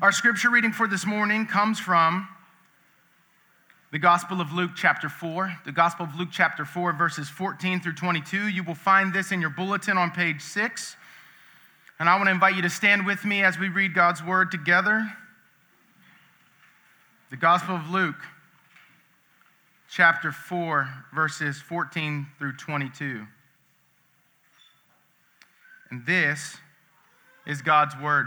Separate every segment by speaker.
Speaker 1: Our scripture reading for this morning comes from the Gospel of Luke, chapter 4. The Gospel of Luke, chapter 4, verses 14 through 22. You will find this in your bulletin on page 6. And I want to invite you to stand with me as we read God's word together. The Gospel of Luke, chapter 4, verses 14 through 22. And this is God's word.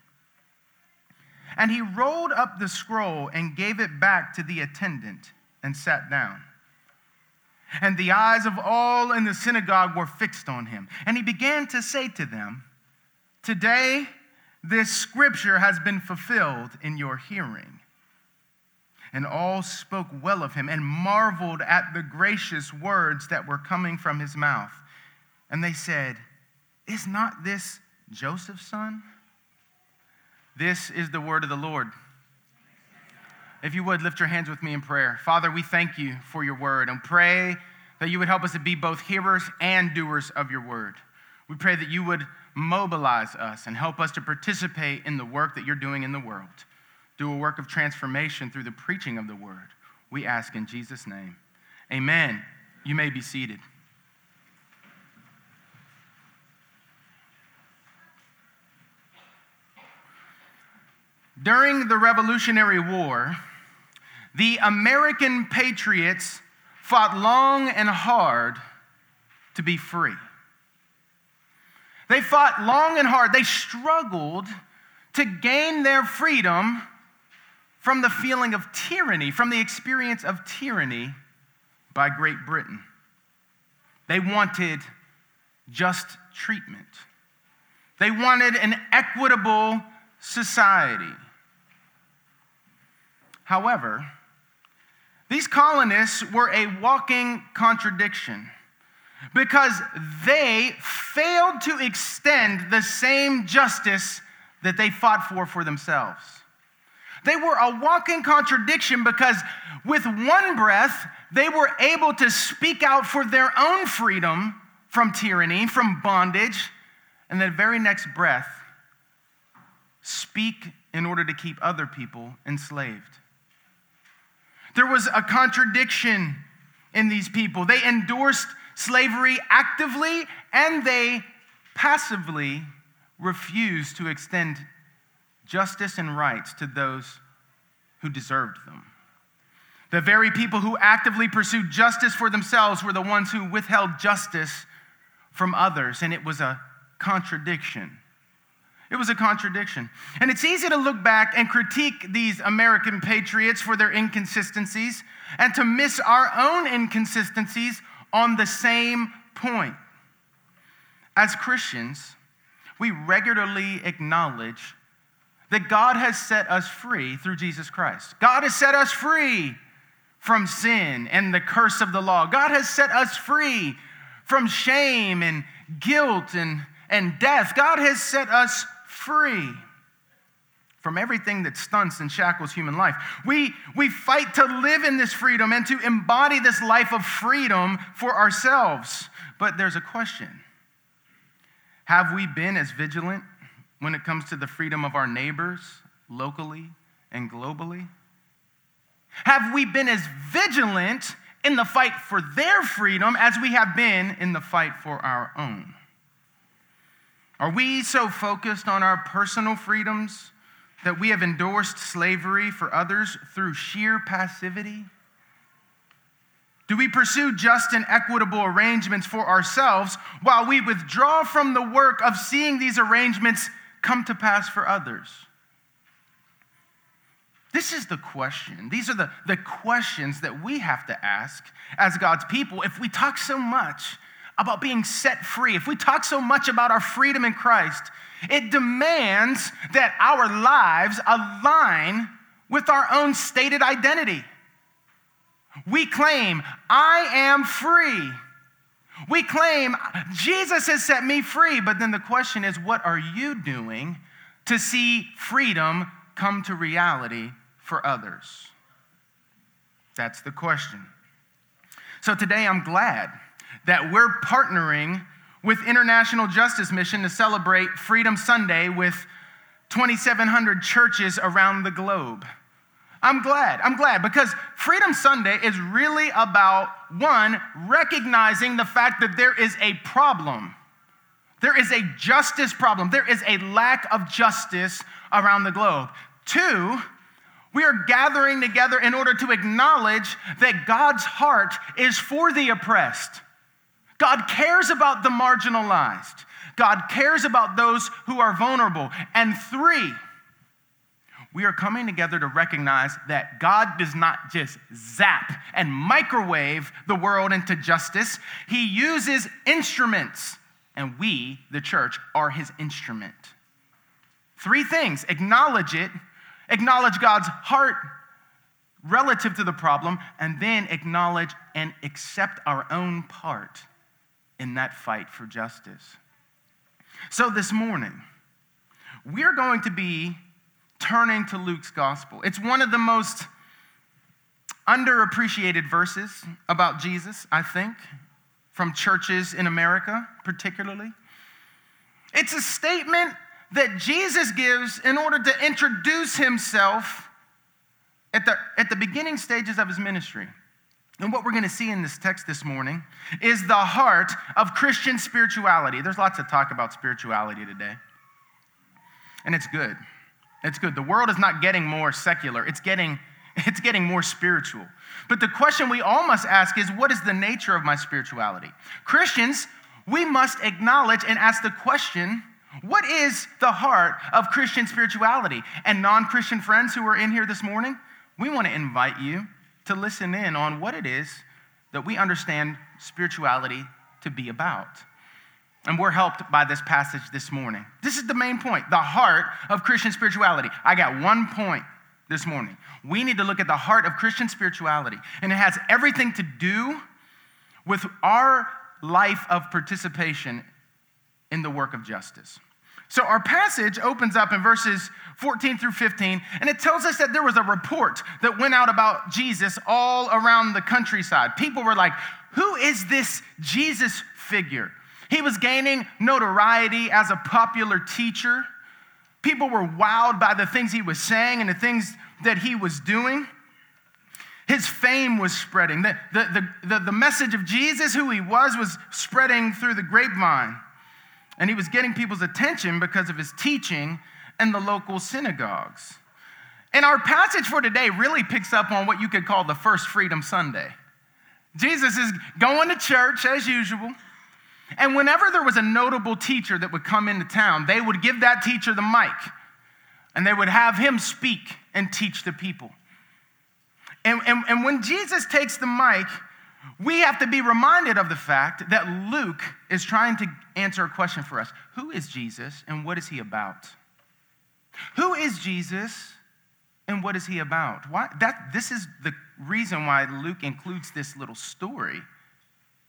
Speaker 1: And he rolled up the scroll and gave it back to the attendant and sat down. And the eyes of all in the synagogue were fixed on him. And he began to say to them, Today this scripture has been fulfilled in your hearing. And all spoke well of him and marveled at the gracious words that were coming from his mouth. And they said, Is not this Joseph's son? This is the word of the Lord. If you would, lift your hands with me in prayer. Father, we thank you for your word and pray that you would help us to be both hearers and doers of your word. We pray that you would mobilize us and help us to participate in the work that you're doing in the world. Do a work of transformation through the preaching of the word. We ask in Jesus' name. Amen. You may be seated. During the Revolutionary War, the American patriots fought long and hard to be free. They fought long and hard. They struggled to gain their freedom from the feeling of tyranny, from the experience of tyranny by Great Britain. They wanted just treatment, they wanted an equitable society. However, these colonists were a walking contradiction because they failed to extend the same justice that they fought for for themselves. They were a walking contradiction because, with one breath, they were able to speak out for their own freedom from tyranny, from bondage, and the very next breath, speak in order to keep other people enslaved. There was a contradiction in these people. They endorsed slavery actively and they passively refused to extend justice and rights to those who deserved them. The very people who actively pursued justice for themselves were the ones who withheld justice from others, and it was a contradiction. It was a contradiction. And it's easy to look back and critique these American patriots for their inconsistencies and to miss our own inconsistencies on the same point. As Christians, we regularly acknowledge that God has set us free through Jesus Christ. God has set us free from sin and the curse of the law. God has set us free from shame and guilt and, and death. God has set us free from everything that stunts and shackles human life. We, we fight to live in this freedom and to embody this life of freedom for ourselves. But there's a question Have we been as vigilant when it comes to the freedom of our neighbors locally and globally? Have we been as vigilant in the fight for their freedom as we have been in the fight for our own? Are we so focused on our personal freedoms that we have endorsed slavery for others through sheer passivity Do we pursue just and equitable arrangements for ourselves while we withdraw from the work of seeing these arrangements come to pass for others? This is the question. These are the, the questions that we have to ask as God's people. If we talk so much about being set free, if we talk so much about our freedom in Christ, it demands that our lives align with our own stated identity. We claim, I am free. We claim, Jesus has set me free. But then the question is, what are you doing to see freedom come to reality for others? That's the question. So today I'm glad that we're partnering with International Justice Mission to celebrate Freedom Sunday with 2,700 churches around the globe. I'm glad. I'm glad because Freedom Sunday is really about one, recognizing the fact that there is a problem. There is a justice problem. There is a lack of justice around the globe. Two, we are gathering together in order to acknowledge that God's heart is for the oppressed. God cares about the marginalized. God cares about those who are vulnerable. And three, we are coming together to recognize that God does not just zap and microwave the world into justice, He uses instruments, and we, the church, are His instrument. Three things acknowledge it, acknowledge God's heart relative to the problem, and then acknowledge and accept our own part in that fight for justice. So this morning, we're going to be turning to Luke's gospel. It's one of the most underappreciated verses about Jesus, I think, from churches in America, particularly. It's a statement that Jesus gives in order to introduce himself at the, at the beginning stages of his ministry. And what we're going to see in this text this morning is the heart of Christian spirituality. There's lots of talk about spirituality today, and it's good. It's good. The world is not getting more secular, it's getting, it's getting more spiritual. But the question we all must ask is what is the nature of my spirituality? Christians, we must acknowledge and ask the question what is the heart of Christian spirituality? And non Christian friends who are in here this morning, we want to invite you to listen in on what it is that we understand spirituality to be about. And we're helped by this passage this morning. This is the main point, the heart of Christian spirituality. I got one point this morning. We need to look at the heart of Christian spirituality, and it has everything to do with our life of participation in the work of justice. So, our passage opens up in verses 14 through 15, and it tells us that there was a report that went out about Jesus all around the countryside. People were like, Who is this Jesus figure? He was gaining notoriety as a popular teacher. People were wowed by the things he was saying and the things that he was doing. His fame was spreading. The, the, the, the, message of Jesus, who he was, was spreading through the grapevine. And he was getting people's attention because of his teaching in the local synagogues. And our passage for today really picks up on what you could call the first Freedom Sunday. Jesus is going to church as usual. And whenever there was a notable teacher that would come into town, they would give that teacher the mic and they would have him speak and teach the people. And, and, and when Jesus takes the mic, we have to be reminded of the fact that Luke is trying to answer a question for us Who is Jesus and what is he about? Who is Jesus and what is he about? Why, that, this is the reason why Luke includes this little story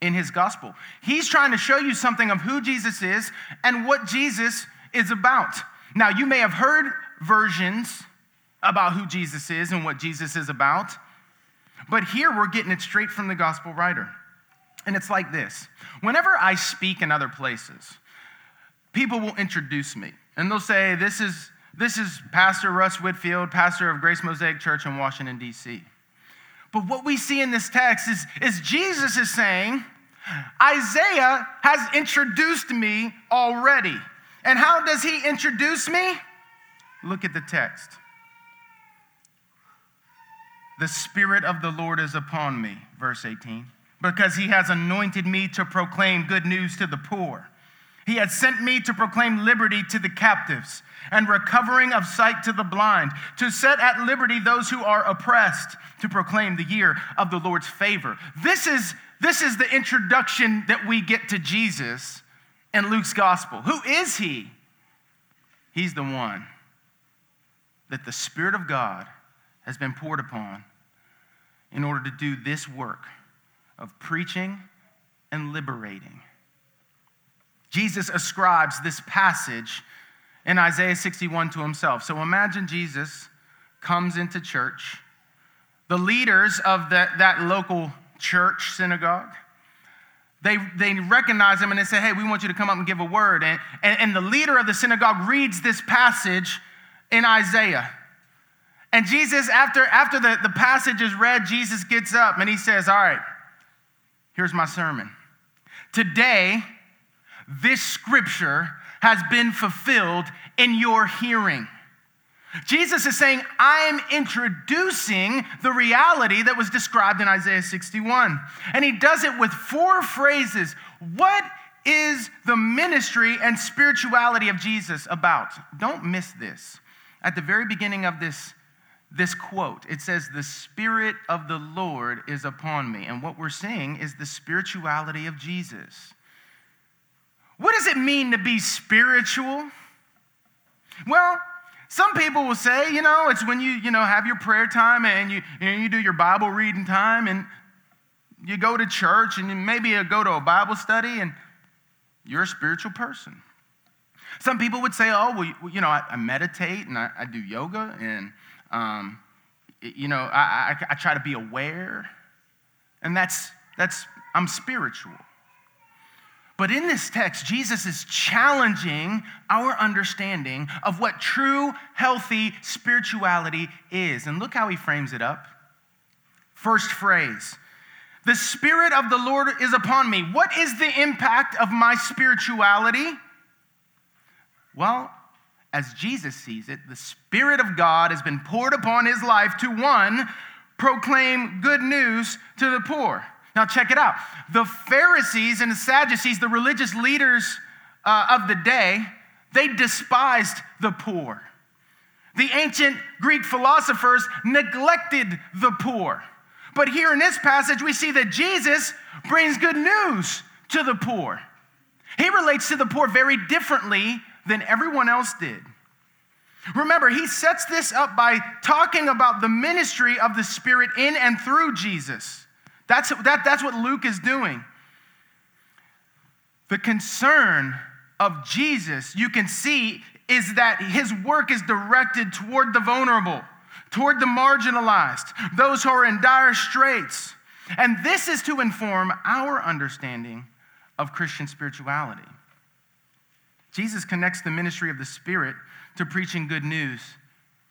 Speaker 1: in his gospel. He's trying to show you something of who Jesus is and what Jesus is about. Now, you may have heard versions about who Jesus is and what Jesus is about, but here we're getting it straight from the gospel writer. And it's like this whenever I speak in other places, people will introduce me and they'll say, This is, this is Pastor Russ Whitfield, pastor of Grace Mosaic Church in Washington, D.C. But what we see in this text is, is Jesus is saying, Isaiah has introduced me already. And how does he introduce me? Look at the text. The Spirit of the Lord is upon me, verse 18, because he has anointed me to proclaim good news to the poor. He has sent me to proclaim liberty to the captives and recovering of sight to the blind, to set at liberty those who are oppressed, to proclaim the year of the Lord's favor. This is, this is the introduction that we get to Jesus in Luke's gospel. Who is he? He's the one that the Spirit of God has been poured upon in order to do this work of preaching and liberating. Jesus ascribes this passage in Isaiah 61 to himself. So imagine Jesus comes into church. The leaders of the, that local church, synagogue, they, they recognize him and they say, Hey, we want you to come up and give a word. And, and, and the leader of the synagogue reads this passage in Isaiah. And Jesus, after, after the, the passage is read, Jesus gets up and he says, All right, here's my sermon. Today, this scripture has been fulfilled in your hearing. Jesus is saying, I am introducing the reality that was described in Isaiah 61. And he does it with four phrases. What is the ministry and spirituality of Jesus about? Don't miss this. At the very beginning of this this quote. It says, The Spirit of the Lord is upon me. And what we're seeing is the spirituality of Jesus. What does it mean to be spiritual? Well, some people will say, you know, it's when you, you know, have your prayer time and you, you, know, you do your Bible reading time and you go to church and maybe you go to a Bible study and you're a spiritual person. Some people would say, oh, well, you know, I, I meditate and I, I do yoga and um, you know, I, I, I try to be aware, and that's, that's I'm spiritual. But in this text, Jesus is challenging our understanding of what true, healthy spirituality is. And look how he frames it up. First phrase The Spirit of the Lord is upon me. What is the impact of my spirituality? Well, as Jesus sees it, the Spirit of God has been poured upon his life to one, proclaim good news to the poor. Now, check it out. The Pharisees and the Sadducees, the religious leaders uh, of the day, they despised the poor. The ancient Greek philosophers neglected the poor. But here in this passage, we see that Jesus brings good news to the poor. He relates to the poor very differently than everyone else did. Remember, he sets this up by talking about the ministry of the Spirit in and through Jesus. That's, that, that's what Luke is doing. The concern of Jesus, you can see, is that his work is directed toward the vulnerable, toward the marginalized, those who are in dire straits. And this is to inform our understanding of Christian spirituality. Jesus connects the ministry of the Spirit to preaching good news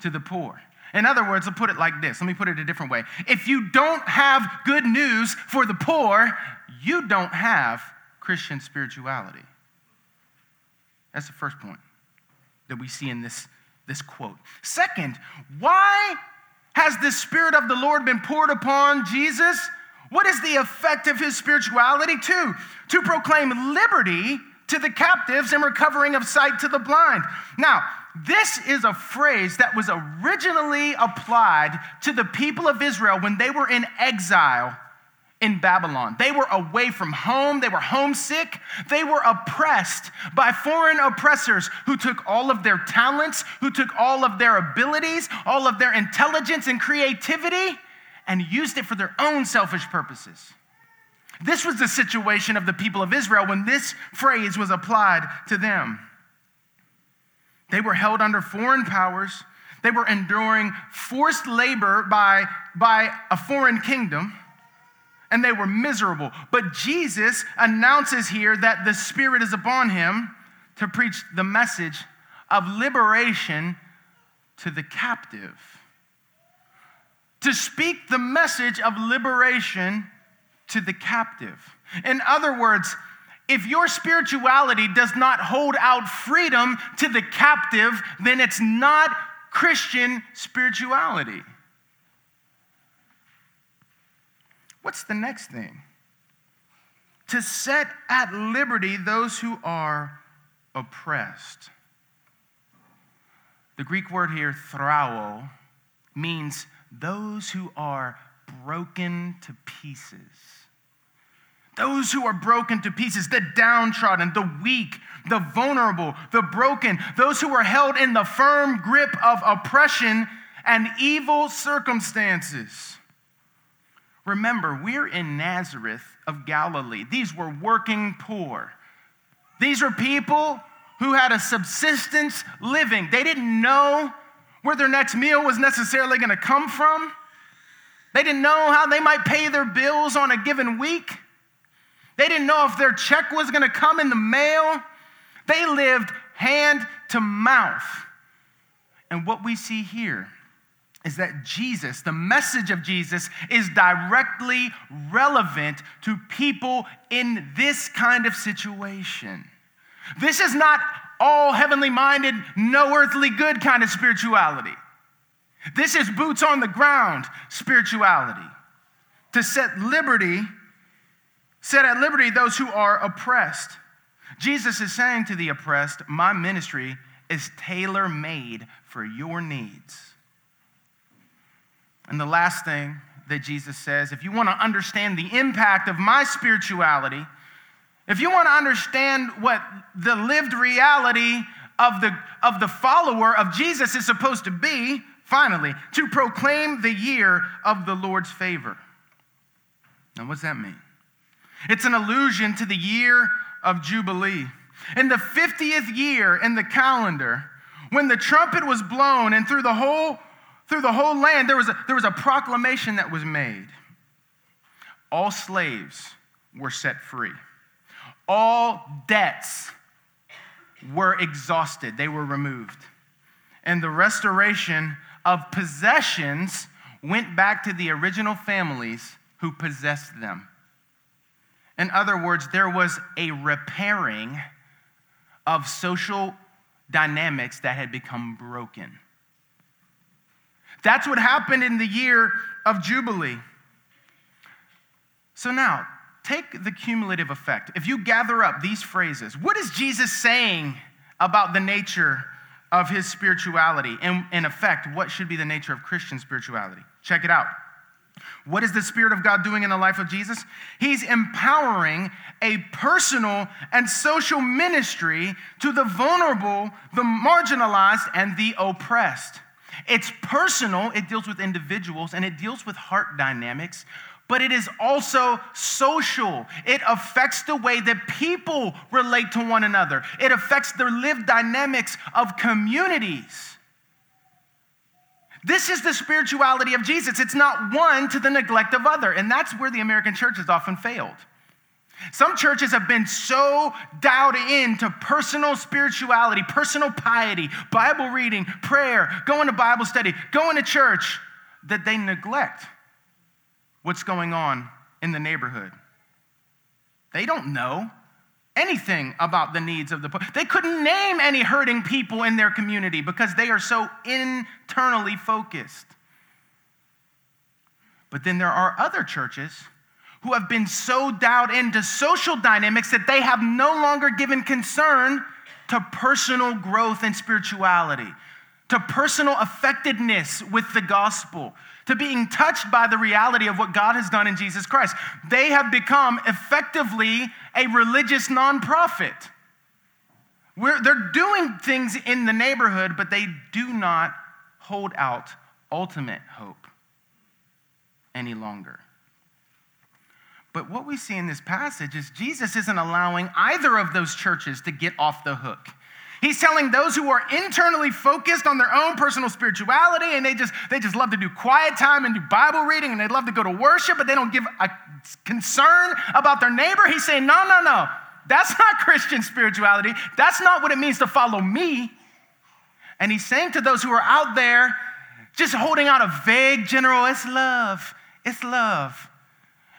Speaker 1: to the poor. In other words, I'll put it like this. Let me put it a different way. If you don't have good news for the poor, you don't have Christian spirituality. That's the first point that we see in this, this quote. Second, why has the Spirit of the Lord been poured upon Jesus? What is the effect of his spirituality? Two, to proclaim liberty to the captives and recovering of sight to the blind. Now, this is a phrase that was originally applied to the people of Israel when they were in exile in Babylon. They were away from home, they were homesick, they were oppressed by foreign oppressors who took all of their talents, who took all of their abilities, all of their intelligence and creativity, and used it for their own selfish purposes. This was the situation of the people of Israel when this phrase was applied to them. They were held under foreign powers. They were enduring forced labor by, by a foreign kingdom, and they were miserable. But Jesus announces here that the Spirit is upon him to preach the message of liberation to the captive, to speak the message of liberation to the captive. In other words, if your spirituality does not hold out freedom to the captive, then it's not Christian spirituality. what's the next thing? To set at liberty those who are oppressed. The Greek word here, thrao, means those who are broken to pieces. Those who are broken to pieces, the downtrodden, the weak, the vulnerable, the broken, those who are held in the firm grip of oppression and evil circumstances. Remember, we're in Nazareth of Galilee. These were working poor. These were people who had a subsistence living. They didn't know where their next meal was necessarily going to come from. They didn't know how they might pay their bills on a given week. They didn't know if their check was going to come in the mail. They lived hand to mouth. And what we see here is that Jesus, the message of Jesus, is directly relevant to people in this kind of situation. This is not all heavenly minded, no earthly good kind of spirituality. This is boots on the ground spirituality. To set liberty, set at liberty those who are oppressed. Jesus is saying to the oppressed, My ministry is tailor made for your needs. And the last thing that Jesus says if you want to understand the impact of my spirituality, if you want to understand what the lived reality of the, of the follower of Jesus is supposed to be, finally, to proclaim the year of the Lord's favor. Now, what's that mean? It's an allusion to the year of Jubilee. In the 50th year in the calendar, when the trumpet was blown and through the whole through the whole land, there was a, there was a proclamation that was made. All slaves were set free, all debts were exhausted, they were removed. And the restoration of possessions went back to the original families who possessed them. In other words, there was a repairing of social dynamics that had become broken. That's what happened in the year of Jubilee. So now, take the cumulative effect. If you gather up these phrases, what is Jesus saying about the nature of his spirituality? And in effect, what should be the nature of Christian spirituality? Check it out. What is the Spirit of God doing in the life of Jesus? He's empowering a personal and social ministry to the vulnerable, the marginalized, and the oppressed. It's personal, it deals with individuals, and it deals with heart dynamics, but it is also social. It affects the way that people relate to one another, it affects the lived dynamics of communities. This is the spirituality of Jesus. It's not one to the neglect of other, and that's where the American church has often failed. Some churches have been so dialed into personal spirituality, personal piety, Bible reading, prayer, going to Bible study, going to church, that they neglect what's going on in the neighborhood. They don't know anything about the needs of the poor. They couldn't name any hurting people in their community because they are so internally focused. But then there are other churches who have been so dialed into social dynamics that they have no longer given concern to personal growth and spirituality, to personal affectedness with the gospel, to being touched by the reality of what God has done in Jesus Christ. They have become effectively a religious nonprofit. Where they're doing things in the neighborhood, but they do not hold out ultimate hope any longer. But what we see in this passage is Jesus isn't allowing either of those churches to get off the hook. He's telling those who are internally focused on their own personal spirituality and they just they just love to do quiet time and do Bible reading and they love to go to worship but they don't give a concern about their neighbor. He's saying, "No, no, no. That's not Christian spirituality. That's not what it means to follow me." And he's saying to those who are out there just holding out a vague general, it's love. It's love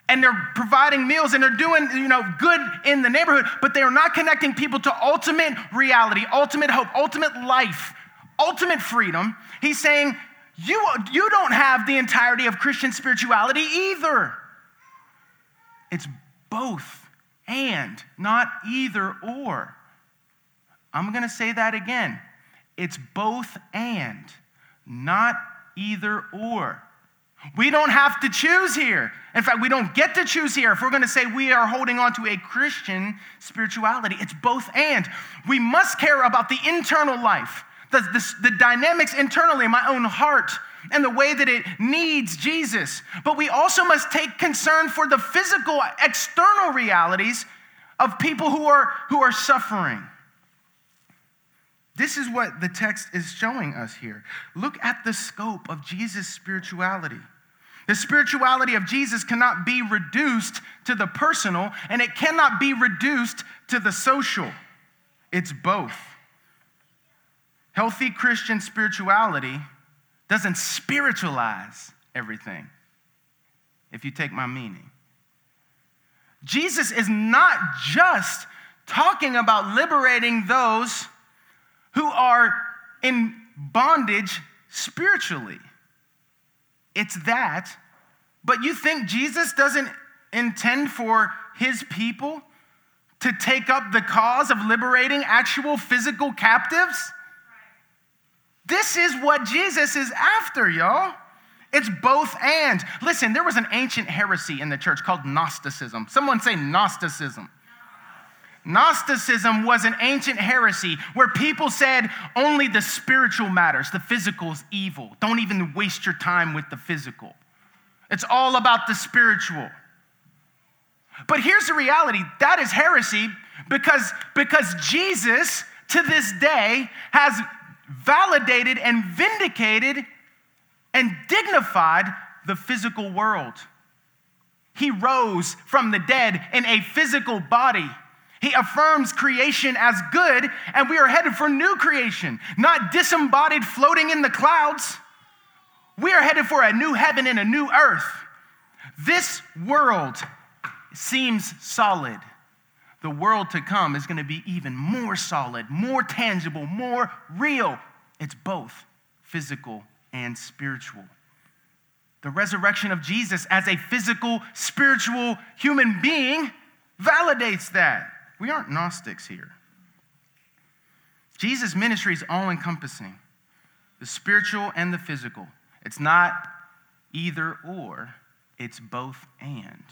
Speaker 1: and they're providing meals and they're doing you know good in the neighborhood but they are not connecting people to ultimate reality ultimate hope ultimate life ultimate freedom he's saying you, you don't have the entirety of christian spirituality either It's both and, not either or. I'm going to say that again. It's both and, not either or. We don't have to choose here. In fact, we don't get to choose here if we're going to say we are holding on to a Christian spirituality. It's both and. We must care about the internal life, the, the, the dynamics internally in my own heart, and the way that it needs Jesus. But we also must take concern for the physical, external realities of people who are, who are suffering. This is what the text is showing us here. Look at the scope of Jesus' spirituality. The spirituality of Jesus cannot be reduced to the personal, and it cannot be reduced to the social. It's both. Healthy Christian spirituality doesn't spiritualize everything, if you take my meaning. Jesus is not just talking about liberating those who are in bondage spiritually. It's that. But you think Jesus doesn't intend for his people to take up the cause of liberating actual physical captives? This is what Jesus is after, y'all. It's both and. Listen, there was an ancient heresy in the church called Gnosticism. Someone say Gnosticism. Gnosticism was an ancient heresy where people said only the spiritual matters, the physical is evil. Don't even waste your time with the physical. It's all about the spiritual. But here's the reality that is heresy because, because Jesus to this day has validated and vindicated and dignified the physical world. He rose from the dead in a physical body. He affirms creation as good, and we are headed for new creation, not disembodied floating in the clouds. We are headed for a new heaven and a new earth. This world seems solid. The world to come is going to be even more solid, more tangible, more real. It's both physical and spiritual. The resurrection of Jesus as a physical, spiritual human being validates that. We aren't Gnostics here. Jesus' ministry is all encompassing the spiritual and the physical. It's not either or, it's both and.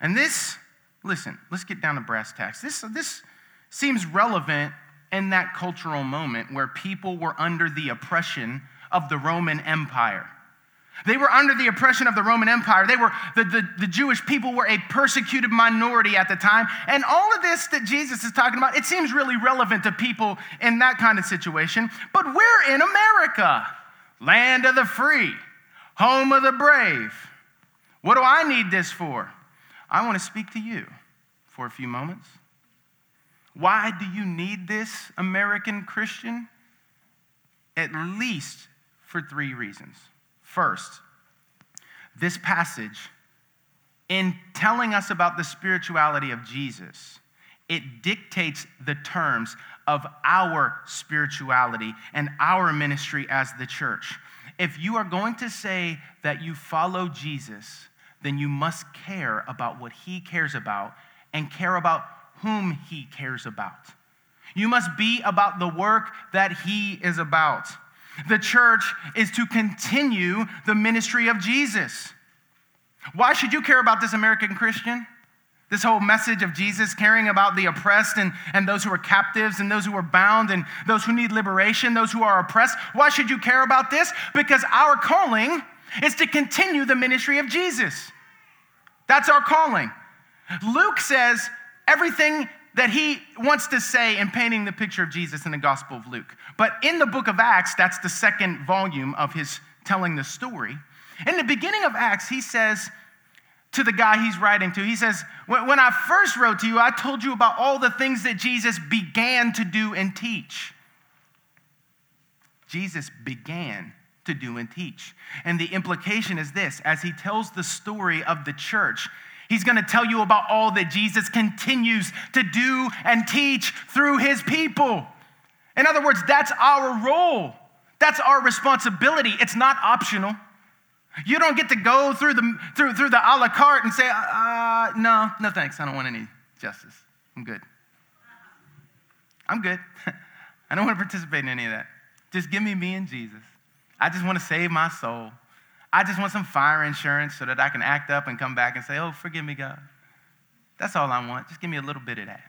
Speaker 1: And this, listen, let's get down to brass tacks. This, this seems relevant in that cultural moment where people were under the oppression of the Roman Empire. They were under the oppression of the Roman Empire. They were, the, the, the, Jewish people were a persecuted minority at the time. And all of this that Jesus is talking about, it seems really relevant to people in that kind of situation. But we're in America, land of the free, home of the brave. What do I need this for? I want to speak to you for a few moments. Why do you need this, American Christian? At least for three reasons. First, this passage, in telling us about the spirituality of Jesus, it dictates the terms of our spirituality and our ministry as the church. If you are going to say that you follow Jesus, then you must care about what he cares about and care about whom he cares about. You must be about the work that he is about. The church is to continue the ministry of Jesus. Why should you care about this American Christian? This whole message of Jesus caring about the oppressed and, and those who are captives and those who are bound and those who need liberation, those who are oppressed. Why should you care about this? Because our calling is to continue the ministry of Jesus. That's our calling. Luke says everything that he wants to say in painting the picture of Jesus in the Gospel of Luke. But in the book of Acts, that's the second volume of his telling the story. In the beginning of Acts, he says to the guy he's writing to, he says, When I first wrote to you, I told you about all the things that Jesus began to do and teach. Jesus began to do and teach. And the implication is this as he tells the story of the church, He's going to tell you about all that Jesus continues to do and teach through his people. In other words, that's our role. That's our responsibility. It's not optional. You don't get to go through the, through, through the a la carte and say, uh, no, no thanks. I don't want any justice. I'm good. I'm good. I don't want to participate in any of that. Just give me me and Jesus. I just want to save my soul. I just want some fire insurance so that I can act up and come back and say, oh, forgive me, God. That's all I want. Just give me a little bit of that.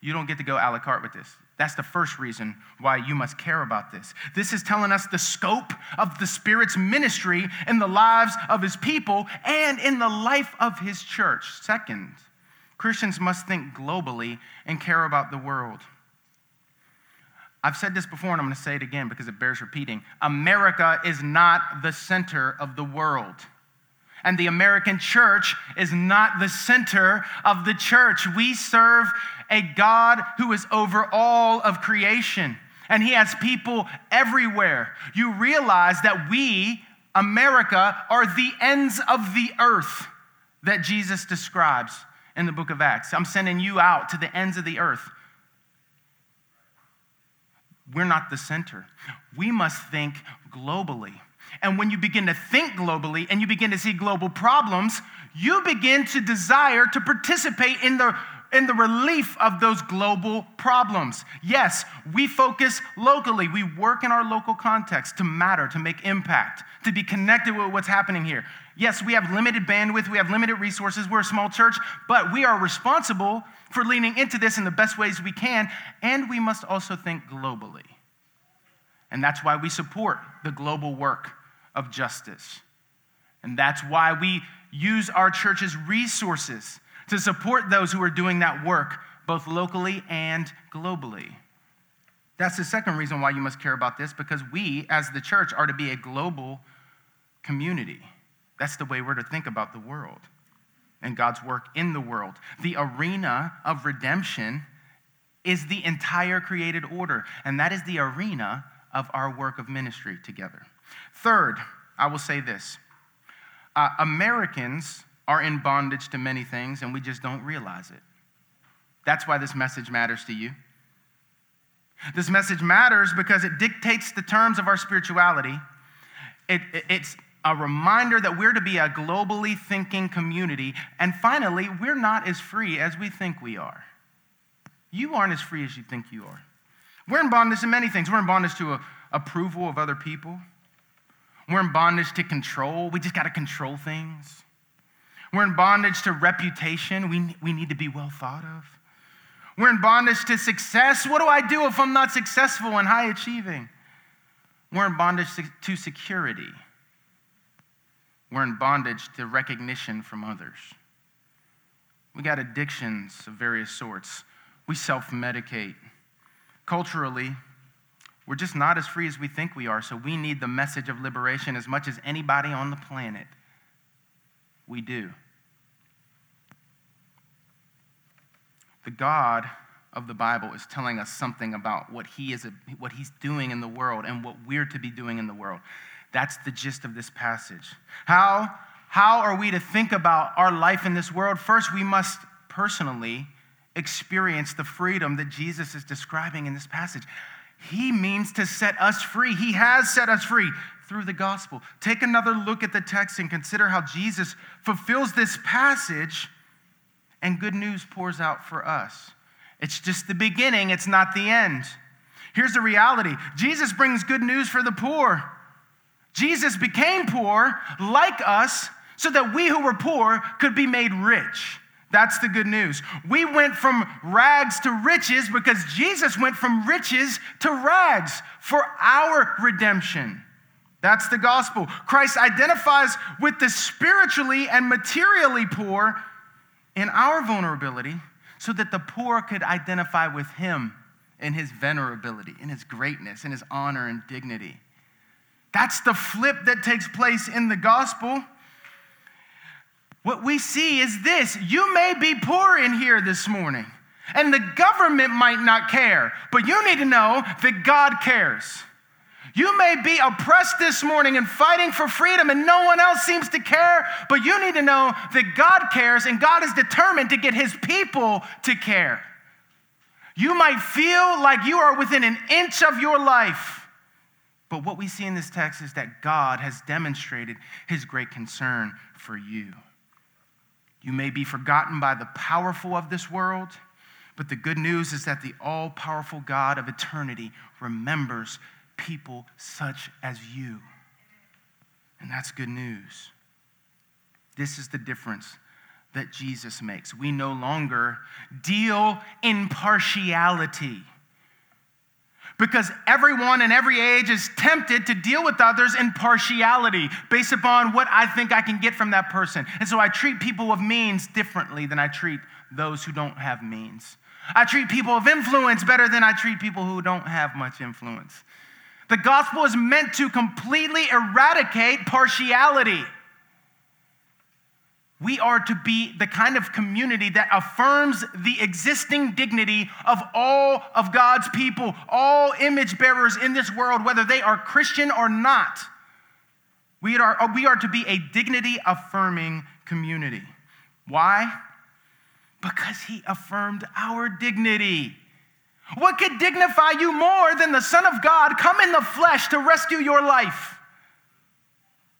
Speaker 1: You don't get to go a la carte with this. That's the first reason why you must care about this. This is telling us the scope of the Spirit's ministry in the lives of His people and in the life of His church. Second, Christians must think globally and care about the world. I've said this before and I'm going to say it again because it bears repeating. America is not the center of the world. And the American church is not the center of the church. We serve a God who is over all of creation, and He has people everywhere. You realize that we, America, are the ends of the earth that Jesus describes in the book of Acts. I'm sending you out to the ends of the earth. We're not the center. We must think globally. And when you begin to think globally and you begin to see global problems, you begin to desire to participate in the in the relief of those global problems. Yes, we focus locally. We work in our local context to matter, to make impact, to be connected with what's happening here. Yes, we have limited bandwidth, we have limited resources, we're a small church, but we are responsible for leaning into this in the best ways we can, and we must also think globally. And that's why we support the global work of justice. And that's why we use our church's resources to support those who are doing that work, both locally and globally. That's the second reason why you must care about this, because we, as the church, are to be a global community. That's the way we're to think about the world and God's work in the world. The arena of redemption is the entire created order, and that is the arena of our work of ministry together. Third, I will say this uh, Americans are in bondage to many things, and we just don't realize it. That's why this message matters to you. This message matters because it dictates the terms of our spirituality. It, it, it's a reminder that we're to be a globally thinking community. And finally, we're not as free as we think we are. You aren't as free as you think you are. We're in bondage to many things. We're in bondage to a, approval of other people. We're in bondage to control. We just got to control things. We're in bondage to reputation. We, we need to be well thought of. We're in bondage to success. What do I do if I'm not successful and high achieving? We're in bondage to security. We're in bondage to recognition from others. We got addictions of various sorts. We self medicate. Culturally, we're just not as free as we think we are, so we need the message of liberation as much as anybody on the planet. We do. the God of the Bible is telling us something about what he is what he's doing in the world and what we're to be doing in the world. That's the gist of this passage. How how are we to think about our life in this world? First, we must personally experience the freedom that Jesus is describing in this passage. He means to set us free. He has set us free through the gospel. Take another look at the text and consider how Jesus fulfills this passage and good news pours out for us. It's just the beginning, it's not the end. Here's the reality Jesus brings good news for the poor. Jesus became poor like us so that we who were poor could be made rich. That's the good news. We went from rags to riches because Jesus went from riches to rags for our redemption. That's the gospel. Christ identifies with the spiritually and materially poor in our vulnerability so that the poor could identify with him in his venerability, in his greatness, in his honor and dignity. That's the flip that takes place in the gospel. What we see is this you may be poor in here this morning, and the government might not care, but you need to know that God cares. You may be oppressed this morning and fighting for freedom, and no one else seems to care, but you need to know that God cares and God is determined to get his people to care. You might feel like you are within an inch of your life, But what we see in this text is that God has demonstrated his great concern for you. You may be forgotten by the powerful of this world, but the good news is that the all powerful God of eternity remembers people such as you. And that's good news. This is the difference that Jesus makes. We no longer deal in partiality because everyone in every age is tempted to deal with others in partiality based upon what I think I can get from that person. And so I treat people of means differently than I treat those who don't have means. I treat people of influence better than I treat people who don't have much influence. The gospel is meant to completely eradicate partiality. We are to be the kind of community that affirms the existing dignity of all of God's people, all image bearers in this world, whether they are Christian or not. We are, uh, we are to be a dignity affirming community. Why? Because he affirmed our dignity. What could dignify you more than the Son of God come in the flesh to rescue your life?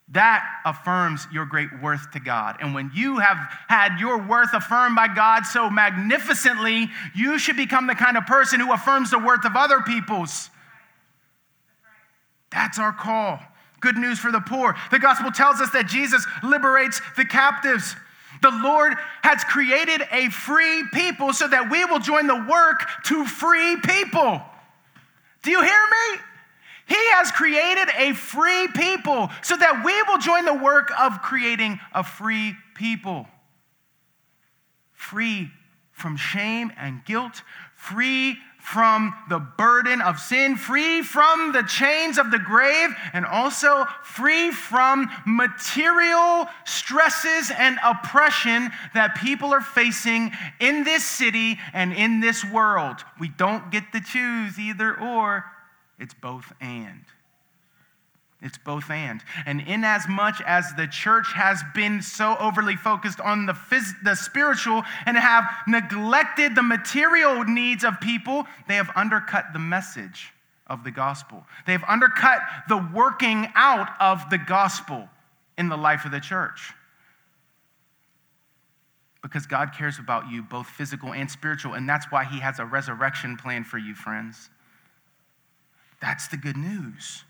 Speaker 1: That affirms your great worth to God. And when you have had your worth affirmed by God so magnificently, you should become the kind of person who affirms the worth of other people's. That's our call. Good news for the poor. The gospel tells us that Jesus liberates the captives. The Lord has created a free people so that we will join the work to free people. Do you hear me? He has created a free people so that we will join the work of creating a free people. Free from shame and guilt, free from the burden of sin, free from the chains of the grave, and also free from material stresses and oppression that people are facing in this city and in this world. We don't get to choose either or. It's both and. It's both and. And in as much as the church has been so overly focused on the, phys- the spiritual and have neglected the material needs of people, they have undercut the message of the gospel. They have undercut the working out of the gospel in the life of the church. Because God cares about you, both physical and spiritual, and that's why He has a resurrection plan for you, friends. That's the good news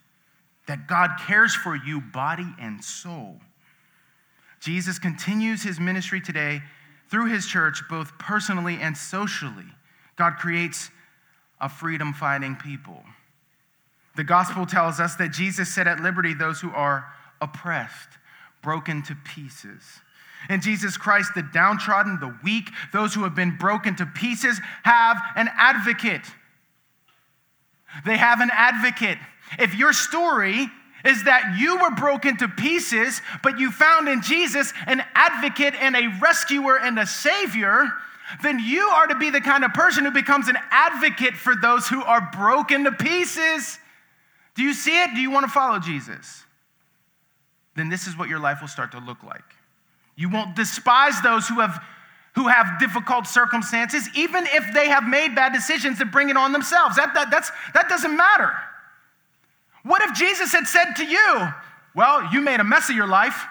Speaker 1: that God cares for you, body and soul. Jesus continues his ministry today through his church, both personally and socially. God creates a freedom fighting people. The gospel tells us that Jesus set at liberty those who are oppressed, broken to pieces. In Jesus Christ, the downtrodden, the weak, those who have been broken to pieces have an advocate. They have an advocate. If your story is that you were broken to pieces, but you found in Jesus an advocate and a rescuer and a savior, then you are to be the kind of person who becomes an advocate for those who are broken to pieces. Do you see it? Do you want to follow Jesus? Then this is what your life will start to look like. You won't despise those who have who have difficult circumstances, even if they have made bad decisions to bring it on themselves. That, that, that's, that doesn't matter. What if Jesus had said to you, Well, you made a mess of your life,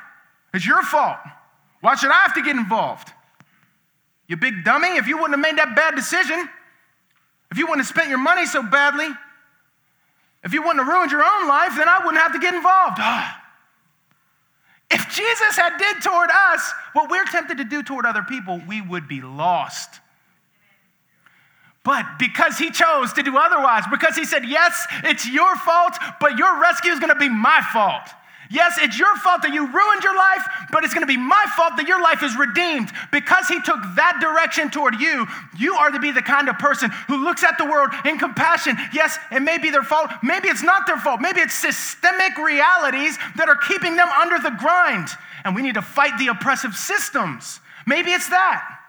Speaker 1: it's your fault. Why should I have to get involved? You big dummy, if you wouldn't have made that bad decision, if you wouldn't have spent your money so badly, if you wouldn't have ruined your own life, then I wouldn't have to get involved. Ah. If Jesus had did toward us what we're tempted to do toward other people, we would be lost. But because he chose to do otherwise, because he said, Yes, it's your fault, but your rescue is gonna be my fault. Yes, it's your fault that you ruined your life, but it's gonna be my fault that your life is redeemed. Because he took that direction toward you, you are to be the kind of person who looks at the world in compassion. Yes, it may be their fault, maybe it's not their fault, maybe it's systemic realities that are keeping them under the grind, and we need to fight the oppressive systems. Maybe it's that.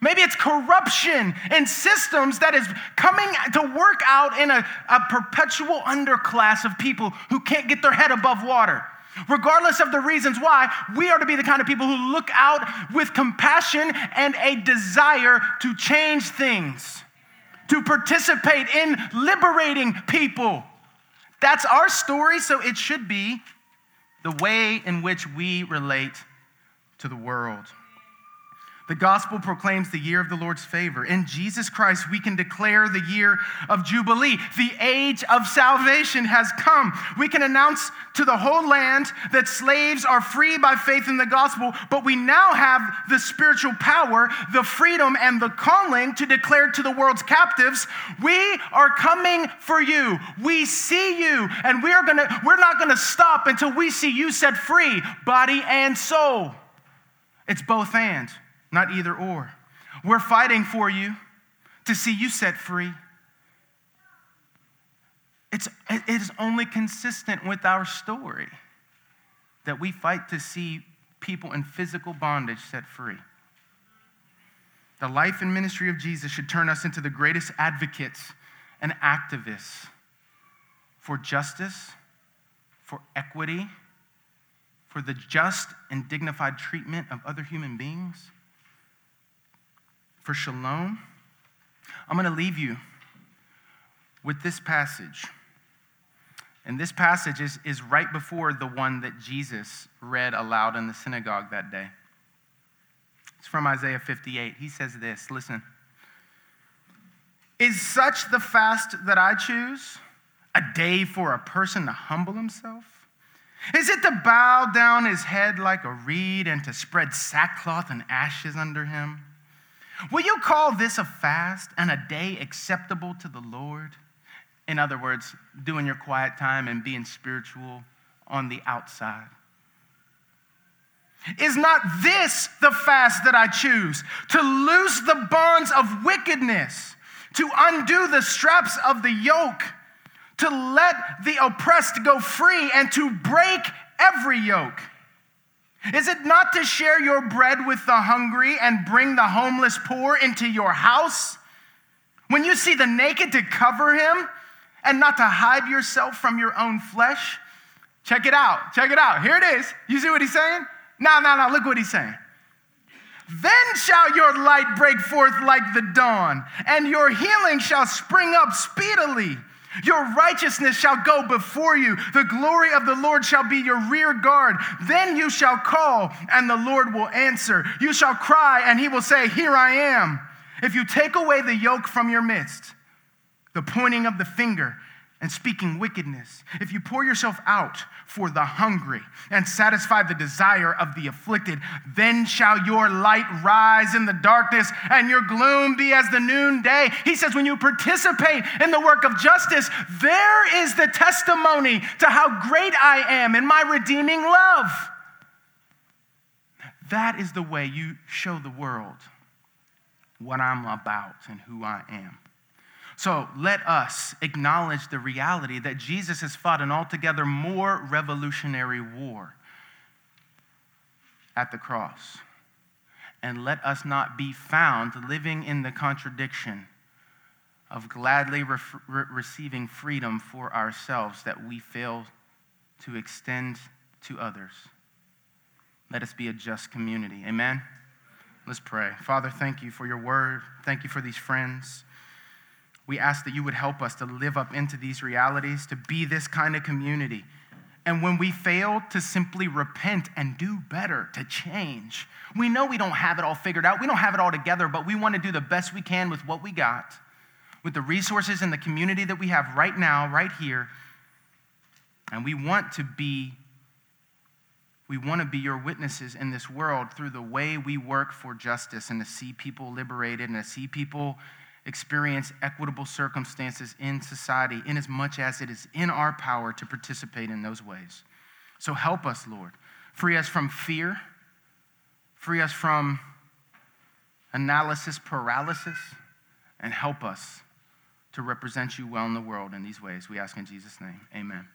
Speaker 1: Maybe it's corruption in systems that is coming to work out in a, a perpetual underclass of people who can't get their head above water. Regardless of the reasons why, we are to be the kind of people who look out with compassion and a desire to change things, to participate in liberating people. That's our story, so it should be the way in which we relate to the world. The gospel proclaims the year of the Lord's favor. In Jesus Christ, we can declare the year of Jubilee. The age of salvation has come. We can announce to the whole land that slaves are free by faith in the gospel, but we now have the spiritual power, the freedom, and the calling to declare to the world's captives, we are coming for you. We see you, and we are gonna, we're not gonna stop until we see you set free, body and soul. It's both and not either or. We're fighting for you to see you set free. It's, it is only consistent with our story that we fight to see people in physical bondage set free. The life and ministry of Jesus should turn us into the greatest advocates and activists for justice, for equity, for the just and dignified treatment of other human beings for shalom, I'm going to leave you with this passage. And this passage is, is right before the one that Jesus read aloud in the synagogue that day. It's from Isaiah 58. He says this listen. Is such the fast that I choose? A day for a person to humble himself? Is it to bow down his head like a reed and to spread sackcloth and ashes under him? Will you call this a fast and a day acceptable to the Lord? In other words, doing your quiet time and being spiritual on the outside. Is not this the fast that I choose? To loose the bonds of wickedness, to undo the straps of the yoke, to let the oppressed go free, and to break every yoke. Is it not to share your bread with the hungry and bring the homeless poor into your house? When you see the naked, to cover him and not to hide yourself from your own flesh? Check it out. Check it out. Here it is. You see what he's saying? No, no, no. Look what he's saying. Then shall your light break forth like the dawn, and your healing shall spring up speedily. Your righteousness shall go before you. The glory of the Lord shall be your rear guard. Then you shall call, and the Lord will answer. You shall cry, and he will say, Here I am. If you take away the yoke from your midst, the pointing of the finger, and speaking wickedness, if you pour yourself out for the hungry and satisfy the desire of the afflicted, then shall your light rise in the darkness and your gloom be as the noonday. He says, when you participate in the work of justice, there is the testimony to how great I am in my redeeming love. That is the way you show the world what I'm about and who I am. So let us acknowledge the reality that Jesus has fought an altogether more revolutionary war at the cross. And let us not be found living in the contradiction of gladly re- receiving freedom for ourselves that we fail to extend to others. Let us be a just community. Amen? Let's pray. Father, thank you for your word. Thank you for these friends. We ask that you would help us to live up into these realities, to be this kind of community. And when we fail, to simply repent and do better, to change. We know we don't have it all figured out, we don't have it all together, but we want to do the best we can with what we got, with the resources and the community that we have right now, right here. And we want to be we want to be your witnesses in this world through the way we work for justice and to see people liberated and to see people experience equitable circumstances in society, in as much as it is in our power to participate in those ways. So help us, Lord. Free us from fear, free us from analysis paralysis, and help us to represent you well in the world in these ways. We ask in Jesus' name. Amen.